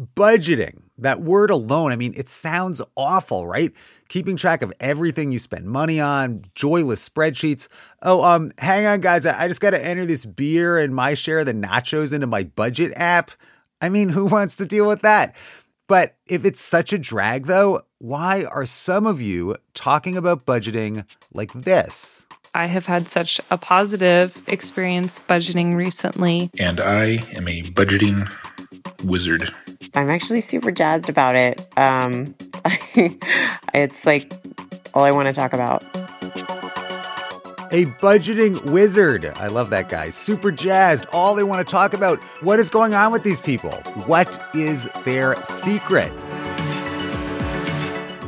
budgeting. That word alone, I mean, it sounds awful, right? Keeping track of everything you spend money on, joyless spreadsheets. Oh, um, hang on, guys. I just got to enter this beer and my share of the nachos into my budget app. I mean, who wants to deal with that? But if it's such a drag, though, why are some of you talking about budgeting like this? I have had such a positive experience budgeting recently. And I am a budgeting wizard. I'm actually super jazzed about it. Um, it's like all I want to talk about. A budgeting wizard. I love that guy. Super jazzed. All they want to talk about. What is going on with these people? What is their secret?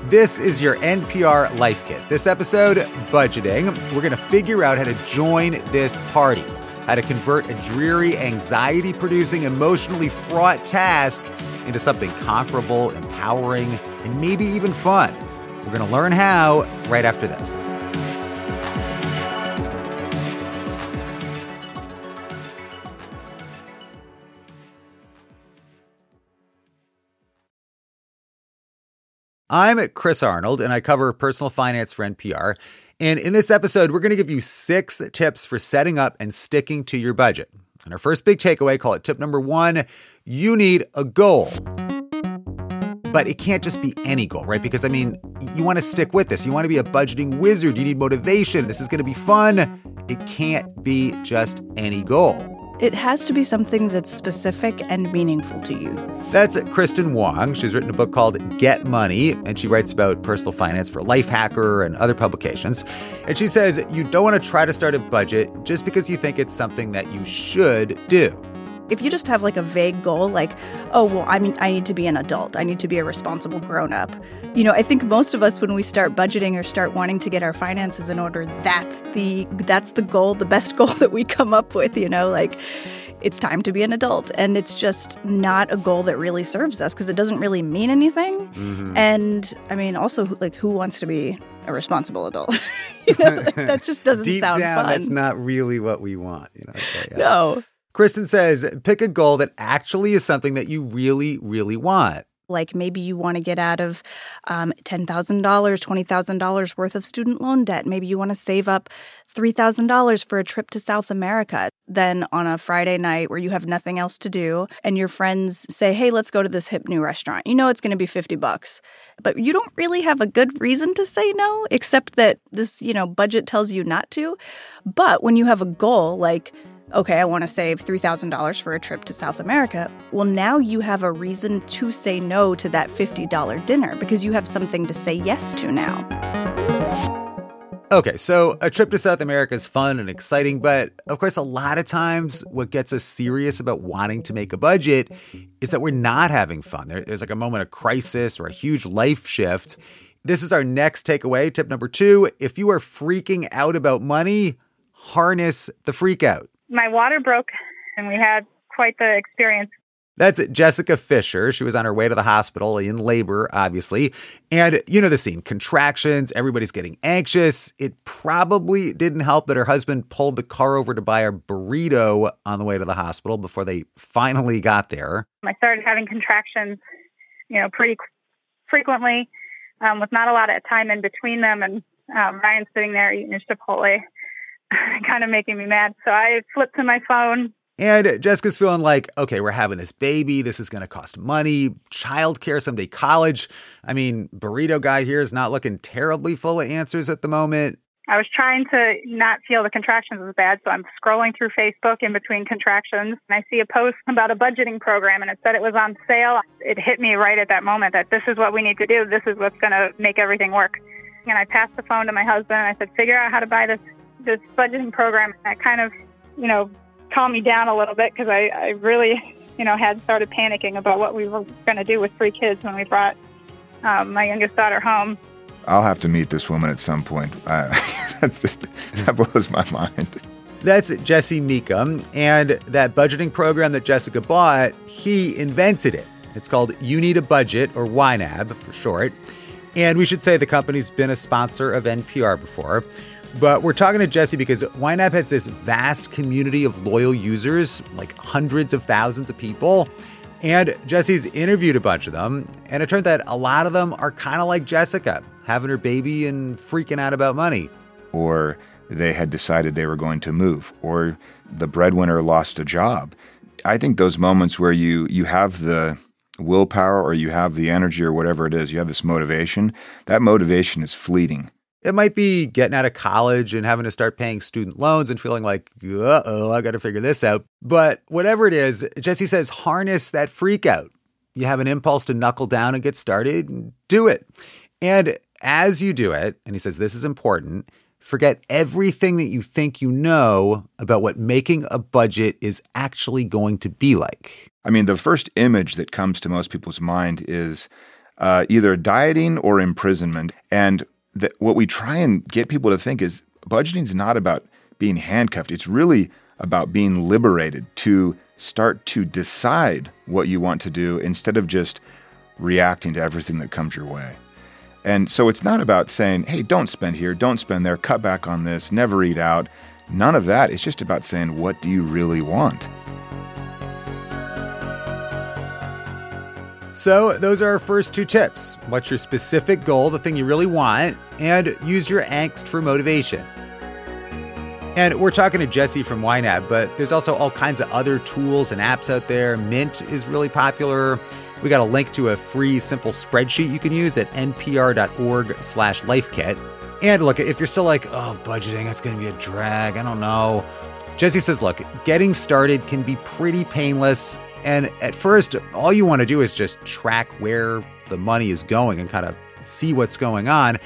This is your NPR Life Kit. This episode, budgeting. We're going to figure out how to join this party, how to convert a dreary, anxiety producing, emotionally fraught task into something comparable, empowering, and maybe even fun. We're going to learn how right after this. I'm Chris Arnold, and I cover personal finance for NPR. And in this episode, we're going to give you six tips for setting up and sticking to your budget. And our first big takeaway, call it tip number one you need a goal. But it can't just be any goal, right? Because I mean, you want to stick with this. You want to be a budgeting wizard. You need motivation. This is going to be fun. It can't be just any goal. It has to be something that's specific and meaningful to you. That's Kristin Wong. She's written a book called Get Money, and she writes about personal finance for Lifehacker and other publications. And she says you don't want to try to start a budget just because you think it's something that you should do if you just have like a vague goal like oh well i mean i need to be an adult. I need to be a responsible grown up you know i think most of us when we start budgeting or start wanting to get our finances in order that's the that's the goal the best goal that we come up with you know? Like it's time to be an adult. And it's just not a goal that really serves us because it doesn't really mean anything. Mm-hmm. and i mean also like who wants to be a responsible adult? You know, like, that just doesn't Deep sound down, fun. that's not really what we want you know? Yeah. no Kristin says pick a goal that actually is something that you really, really want. Like maybe you want to get out of um, $10,000, $20,000 worth of student loan debt. Maybe you want to save up $3,000 for a trip to South America. Then on a Friday night where you have nothing else to do and your friends say, hey, let's go to this hip new restaurant. You know it's going to be 50 bucks. But you don't really have a good reason to say no, except that this, you know, budget tells you not to. But when you have a goal like, okay, I want to save $3,000 for a trip to South America. Well, now you have a reason to say no to that $50 dinner because you have something to say yes to now. Okay, so a trip to South America is fun and exciting, but of course, a lot of times what gets us serious about wanting to make a budget is that we're not having fun. There's like a moment of crisis or a huge life shift. This is our next takeaway. Tip number two if you are freaking out about money, harness the freak out my water broke and we had quite the experience. That's Jessica Fisher. She was on her way to the hospital in labor, obviously. And you know the scene contractions, everybody's getting anxious. It probably didn't help that her husband pulled the car over to buy a burrito on the way to the hospital before they finally got there. I started having contractions, you know, pretty frequently um, with not a lot of time in between them. And um, Ryan's sitting there eating his Chipotle kind of making me mad. So I flipped to my phone. And Jessica's feeling like, okay, we're having this baby. This is going to cost money, childcare, someday college. I mean, burrito guy here is not looking terribly full of answers at the moment. I was trying to not feel the contractions as bad, so I'm scrolling through Facebook in between contractions, and I see a post about a budgeting program, and it said it was on sale. It hit me right at that moment that this is what we need to do. This is what's going to make everything work. And I passed the phone to my husband, and I said, "Figure out how to buy this this budgeting program that kind of, you know, calmed me down a little bit because I, I really, you know, had started panicking about what we were going to do with three kids when we brought um, my youngest daughter home. I'll have to meet this woman at some point. I, that blows my mind. That's Jesse Mecham. And that budgeting program that Jessica bought, he invented it. It's called You Need a Budget, or YNAB for short. And we should say the company's been a sponsor of NPR before. But we're talking to Jesse because YNAB has this vast community of loyal users, like hundreds of thousands of people. And Jesse's interviewed a bunch of them, and it turns out a lot of them are kind of like Jessica, having her baby and freaking out about money. Or they had decided they were going to move, or the breadwinner lost a job. I think those moments where you you have the willpower or you have the energy or whatever it is, you have this motivation, that motivation is fleeting. It might be getting out of college and having to start paying student loans and feeling like, uh oh, I got to figure this out. But whatever it is, Jesse says harness that freak out. You have an impulse to knuckle down and get started, do it. And as you do it, and he says this is important, forget everything that you think you know about what making a budget is actually going to be like. I mean, the first image that comes to most people's mind is uh, either dieting or imprisonment. And that what we try and get people to think is budgeting is not about being handcuffed. It's really about being liberated to start to decide what you want to do instead of just reacting to everything that comes your way. And so it's not about saying, hey, don't spend here, don't spend there, cut back on this, never eat out. None of that. It's just about saying, what do you really want? So, those are our first two tips. What's your specific goal, the thing you really want, and use your angst for motivation. And we're talking to Jesse from YNAB, but there's also all kinds of other tools and apps out there. Mint is really popular. We got a link to a free simple spreadsheet you can use at npr.org slash lifekit. And look, if you're still like, oh, budgeting, that's going to be a drag, I don't know. Jesse says, look, getting started can be pretty painless. And at first, all you want to do is just track where the money is going and kind of see what's going on.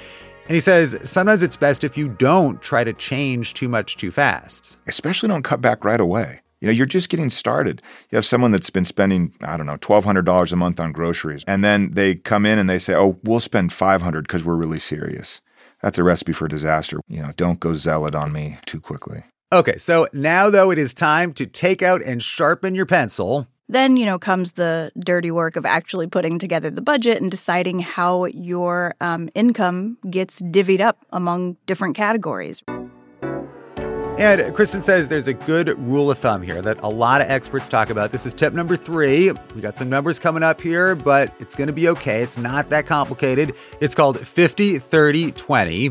And he says sometimes it's best if you don't try to change too much too fast. Especially don't cut back right away. You know, you're just getting started. You have someone that's been spending, I don't know, $1,200 a month on groceries. And then they come in and they say, oh, we'll spend 500 because we're really serious. That's a recipe for disaster. You know, don't go zealot on me too quickly. Okay, so now though it is time to take out and sharpen your pencil. Then, you know, comes the dirty work of actually putting together the budget and deciding how your um, income gets divvied up among different categories. And Kristin says there's a good rule of thumb here that a lot of experts talk about. This is tip number three. We got some numbers coming up here, but it's going to be okay. It's not that complicated. It's called 50, 30, 20.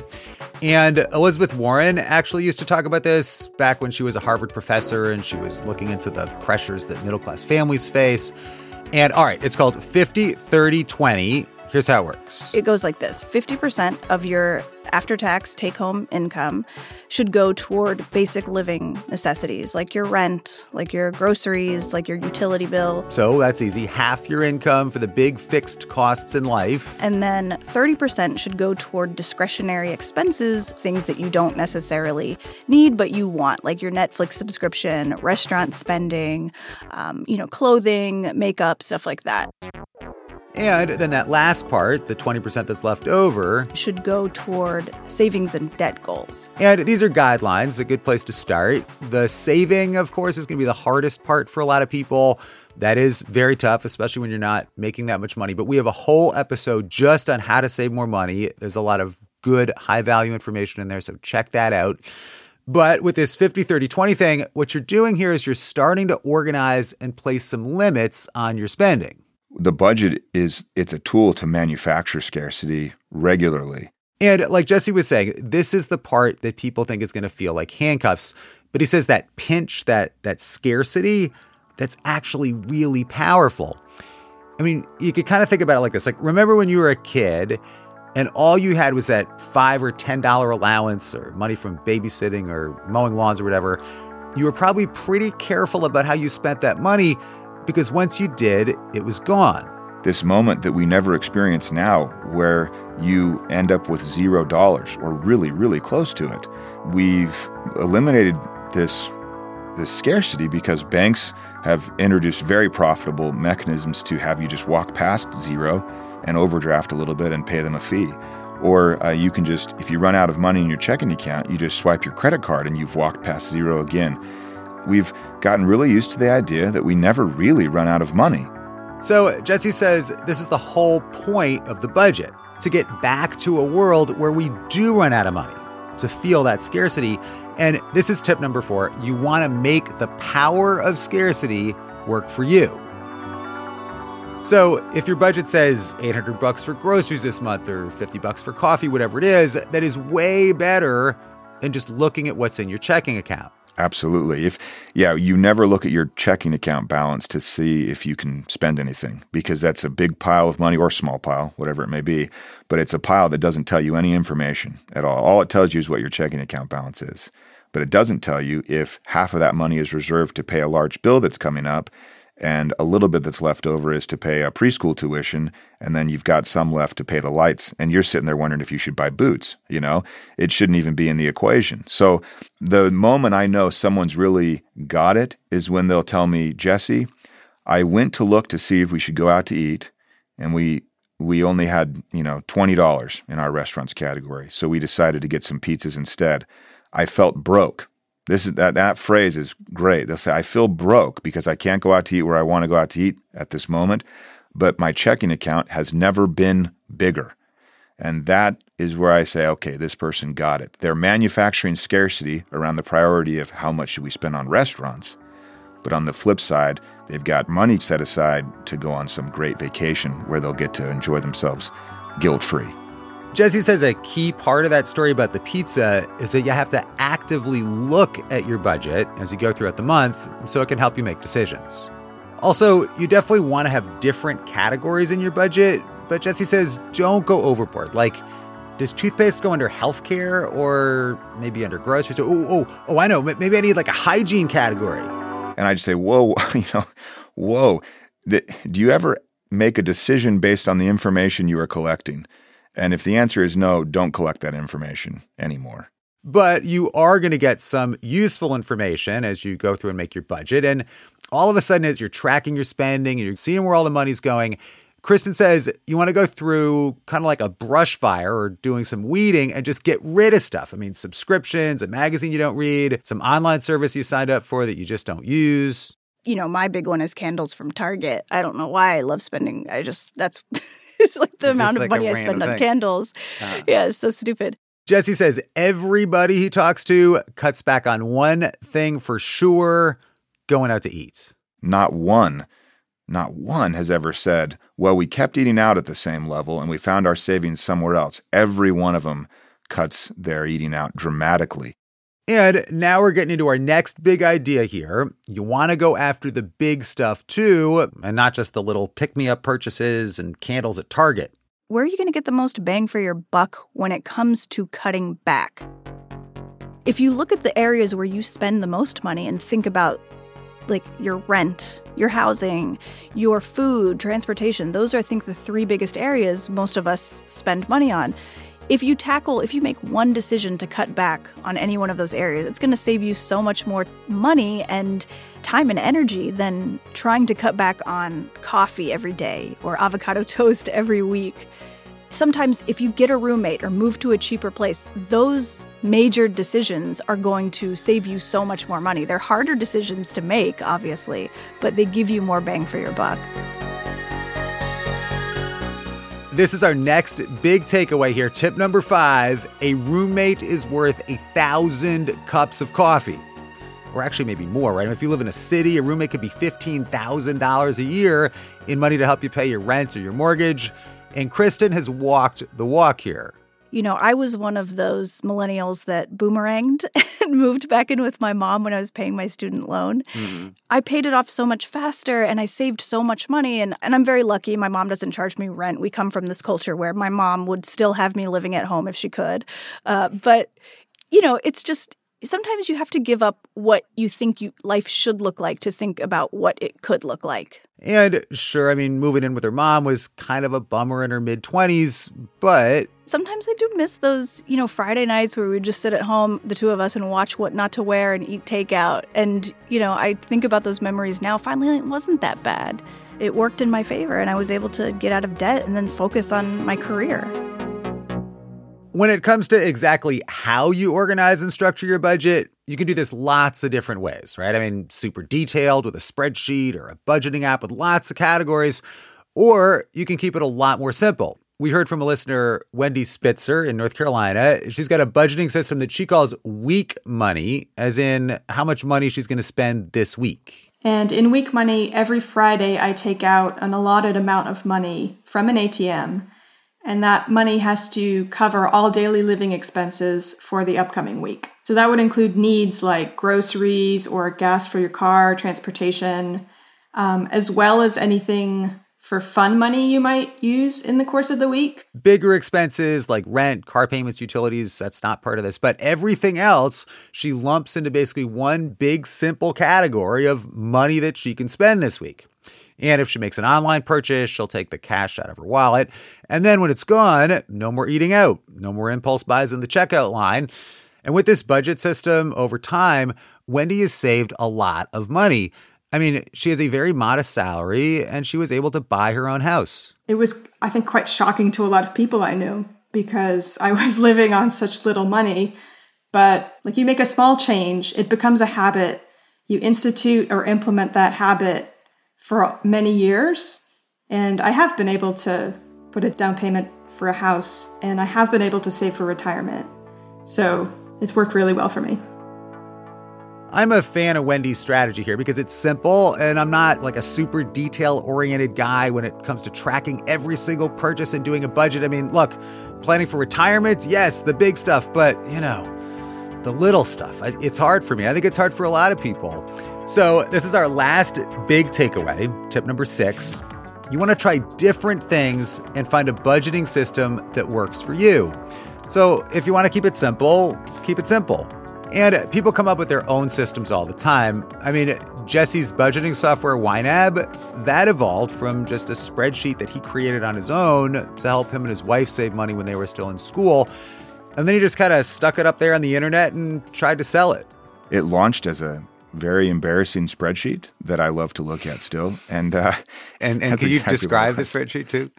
And Elizabeth Warren actually used to talk about this back when she was a Harvard professor and she was looking into the pressures that middle class families face. And all right, it's called 50, 30, 20. Here's how it works it goes like this 50% of your after tax take home income should go toward basic living necessities like your rent, like your groceries, like your utility bill. So that's easy. Half your income for the big fixed costs in life. And then 30% should go toward discretionary expenses, things that you don't necessarily need but you want, like your Netflix subscription, restaurant spending, um, you know, clothing, makeup, stuff like that. And then that last part, the 20% that's left over, should go toward savings and debt goals. And these are guidelines, a good place to start. The saving, of course, is going to be the hardest part for a lot of people. That is very tough, especially when you're not making that much money. But we have a whole episode just on how to save more money. There's a lot of good, high value information in there, so check that out. But with this 50, 30, 20 thing, what you're doing here is you're starting to organize and place some limits on your spending the budget is it's a tool to manufacture scarcity regularly. And like Jesse was saying, this is the part that people think is going to feel like handcuffs. But he says that pinch, that that scarcity, that's actually really powerful. I mean, you could kind of think about it like this. Like, remember when you were a kid and all you had was that five or ten dollar allowance or money from babysitting or mowing lawns or whatever. You were probably pretty careful about how you spent that money because once you did, it was gone. This moment that we never experience now, where you end up with zero dollars or really, really close to it. We've eliminated this, this scarcity because banks have introduced very profitable mechanisms to have you just walk past zero and overdraft a little bit and pay them a fee. Or uh, you can just, if you run out of money in your checking account, you just swipe your credit card and you've walked past zero again. We've gotten really used to the idea that we never really run out of money. So, Jesse says this is the whole point of the budget to get back to a world where we do run out of money, to feel that scarcity. And this is tip number four you want to make the power of scarcity work for you. So, if your budget says 800 bucks for groceries this month or 50 bucks for coffee, whatever it is, that is way better than just looking at what's in your checking account. Absolutely. If yeah, you never look at your checking account balance to see if you can spend anything because that's a big pile of money or small pile, whatever it may be, but it's a pile that doesn't tell you any information at all. All it tells you is what your checking account balance is. But it doesn't tell you if half of that money is reserved to pay a large bill that's coming up and a little bit that's left over is to pay a preschool tuition and then you've got some left to pay the lights and you're sitting there wondering if you should buy boots you know? It shouldn't even be in the equation. So the moment i know someone's really got it is when they'll tell me jesse i went to look to see if we should go out to eat and we we only had you know $20 in our restaurants category so we decided to get some pizzas instead. I felt broke this is that that phrase is great. They'll say, I feel broke because I can't go out to eat where I want to go out to eat at this moment, but my checking account has never been bigger. And that is where I say, okay, this person got it. They're manufacturing scarcity around the priority of how much should we spend on restaurants. But on the flip side, they've got money set aside to go on some great vacation where they'll get to enjoy themselves guilt free. Jesse says a key part of that story about the pizza is that you have to actively look at your budget as you go throughout the month so it can help you make decisions. Also, you definitely want to have different categories in your budget, but Jesse says don't go overboard. Like, does toothpaste go under healthcare or maybe under groceries? Oh, oh, oh, I know. Maybe I need like a hygiene category. And I just say, whoa, you know, whoa. Do you ever make a decision based on the information you are collecting? And if the answer is no, don't collect that information anymore. But you are going to get some useful information as you go through and make your budget. And all of a sudden, as you're tracking your spending and you're seeing where all the money's going, Kristin says you want to go through kind of like a brush fire or doing some weeding and just get rid of stuff. I mean, subscriptions, a magazine you don't read, some online service you signed up for that you just don't use. You know, my big one is candles from Target. I don't know why I love spending. I just, that's it's like the amount of like money I spend on candles. Uh, yeah, it's so stupid. Jesse says everybody he talks to cuts back on one thing for sure going out to eat. Not one, not one has ever said, well, we kept eating out at the same level and we found our savings somewhere else. Every one of them cuts their eating out dramatically. And now we're getting into our next big idea here. You want to go after the big stuff too, and not just the little pick me up purchases and candles at Target. Where are you going to get the most bang for your buck when it comes to cutting back? If you look at the areas where you spend the most money and think about like your rent, your housing, your food, transportation, those are I think the three biggest areas most of us spend money on if you tackle, if you make one decision to cut back on any one of those areas, it's going to save you so much more money and time and energy than trying to cut back on coffee every day or avocado toast every week. Sometimes, if you get a roommate or move to a cheaper place, those major decisions are going to save you so much more money. They're harder decisions to make, obviously, but they give you more bang for your buck. This is our next big takeaway here. Tip number five a roommate is worth a thousand cups of coffee. Or actually, maybe more, right? If you live in a city, a roommate could be $15,000 a year in money to help you pay your rent or your mortgage. And Kristin has walked the walk here you know, I was one of those millennials that boomeranged and moved back in with my mom when I was paying my student loan. Mm-hmm. I paid it off so much faster and I saved so much money. And, and I'm very lucky. My mom doesn't charge me rent. We come from this culture where my mom would still have me living at home if she could. Uh, but, you know, it's just, sometimes you have to give up what you think you life should look like to think about what it could look like. And sure, I mean, moving in with her mom was kind of a bummer in her mid 20s, but. Sometimes I do miss those, you know, Friday nights where we would just sit at home, the two of us, and watch what not to wear and eat takeout. And, you know, I think about those memories now. Finally, it wasn't that bad. It worked in my favor, and I was able to get out of debt and then focus on my career. When it comes to exactly how you organize and structure your budget, you can do this lots of different ways, right? I mean, super detailed with a spreadsheet or a budgeting app with lots of categories, or you can keep it a lot more simple. We heard from a listener, Wendy Spitzer in North Carolina. She's got a budgeting system that she calls week money, as in how much money she's going to spend this week. And in week money, every Friday I take out an allotted amount of money from an ATM, and that money has to cover all daily living expenses for the upcoming week. So that would include needs like groceries or gas for your car, transportation, um, as well as anything for fun money you might use in the course of the week. Bigger expenses like rent, car payments, utilities, that's not part of this. But everything else, she lumps into basically one big, simple category of money that she can spend this week. And if she makes an online purchase, she'll take the cash out of her wallet. And then when it's gone, no more eating out, no more impulse buys in the checkout line. And with this budget system over time, Wendy has saved a lot of money. I mean, she has a very modest salary and she was able to buy her own house. It was, I think, quite shocking to a lot of people I knew because I was living on such little money. But like you make a small change, it becomes a habit. You institute or implement that habit for many years. And I have been able to put a down payment for a house and I have been able to save for retirement. So it's worked really well for me. I'm a fan of Wendy's strategy here because it's simple and I'm not like a super detail oriented guy when it comes to tracking every single purchase and doing a budget. I mean, look, planning for retirement, yes, the big stuff, but you know, the little stuff, it's hard for me. I think it's hard for a lot of people. So, this is our last big takeaway, tip number six. You want to try different things and find a budgeting system that works for you. So, if you want to keep it simple, keep it simple. And people come up with their own systems all the time. I mean, Jesse's budgeting software, YNAB, that evolved from just a spreadsheet that he created on his own to help him and his wife save money when they were still in school. And then he just kind of stuck it up there on the internet and tried to sell it. It launched as a very embarrassing spreadsheet that I love to look at still. And uh, and, and can exactly you describe the spreadsheet too?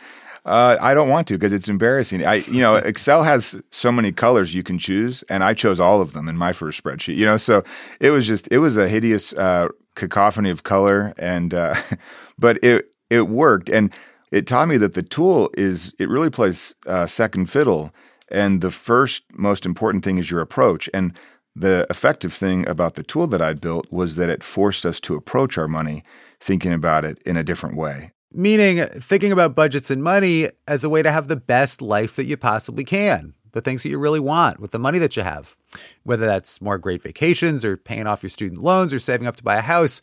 Uh, I don't want to because it's embarrassing. I, you know, Excel has so many colors you can choose, and I chose all of them in my first spreadsheet. You know, so it was just it was a hideous uh, cacophony of color, and uh, but it it worked, and it taught me that the tool is it really plays uh, second fiddle, and the first most important thing is your approach, and the effective thing about the tool that I'd built was that it forced us to approach our money thinking about it in a different way. Meaning, thinking about budgets and money as a way to have the best life that you possibly can, the things that you really want with the money that you have. Whether that's more great vacations or paying off your student loans or saving up to buy a house,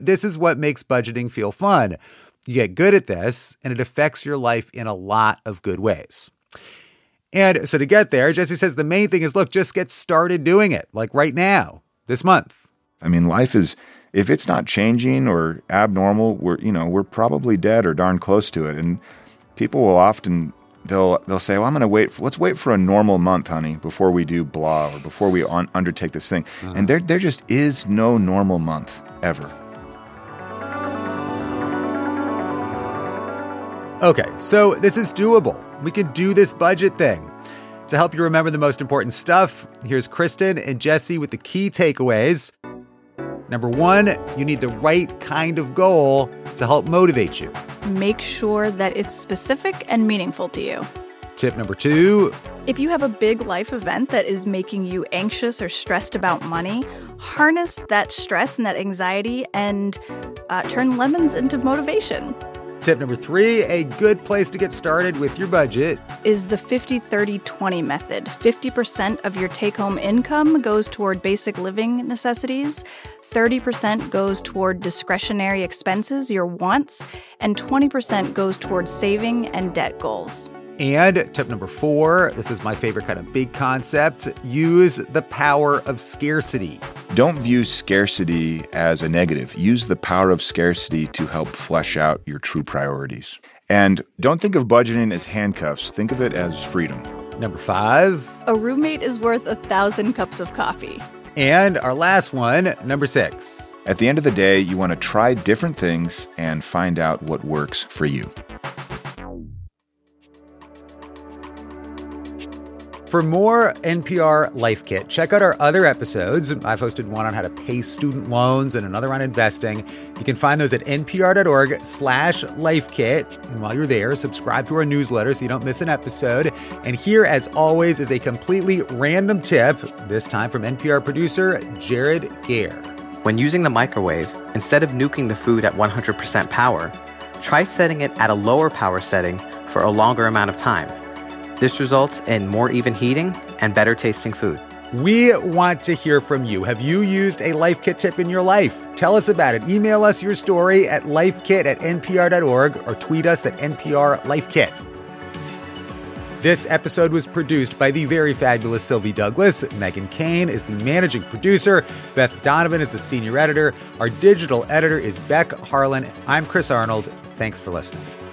this is what makes budgeting feel fun. You get good at this, and it affects your life in a lot of good ways. And so to get there, Jesse says the main thing is look, just get started doing it, like right now, this month. I mean, life is if it's not changing or abnormal, we're you know we're probably dead or darn close to it. And people will often they'll they'll say, "Well, I'm going to wait. For, let's wait for a normal month, honey, before we do blah or before we on, undertake this thing." Uh-huh. And there there just is no normal month ever. Okay, so this is doable. We can do this budget thing. To help you remember the most important stuff, here's Kristin and Jesse with the key takeaways. Number one, you need the right kind of goal to help motivate you. Make sure that it's specific and meaningful to you. Tip number two if you have a big life event that is making you anxious or stressed about money, harness that stress and that anxiety and uh, turn lemons into motivation. Tip number three a good place to get started with your budget is the 50 30 20 method. 50% of your take home income goes toward basic living necessities, 30% goes toward discretionary expenses, your wants, and 20% goes toward saving and debt goals. And tip number four this is my favorite kind of big concept use the power of scarcity. Don't view scarcity as a negative. Use the power of scarcity to help flesh out your true priorities. And don't think of budgeting as handcuffs, think of it as freedom. Number five a roommate is worth a thousand cups of coffee. And our last one, number six. At the end of the day, you want to try different things and find out what works for you. For more NPR Life Kit, check out our other episodes. I've hosted one on how to pay student loans and another on investing. You can find those at npr.org slash lifekit. And while you're there, subscribe to our newsletter so you don't miss an episode. And here, as always, is a completely random tip, this time from NPR producer Jared Gair. When using the microwave, instead of nuking the food at 100% power, try setting it at a lower power setting for a longer amount of time. This results in more even heating and better tasting food. We want to hear from you. Have you used a Life Kit tip in your life? Tell us about it. Email us your story at lifekit at npr.org or tweet us at NPR LifeKit. This episode was produced by the very fabulous Sylvie Douglis. Megan Kane is the managing producer. Beth Donovan is the senior editor. Our digital editor is Beck Harlan. I'm Chris Arnold. Thanks for listening.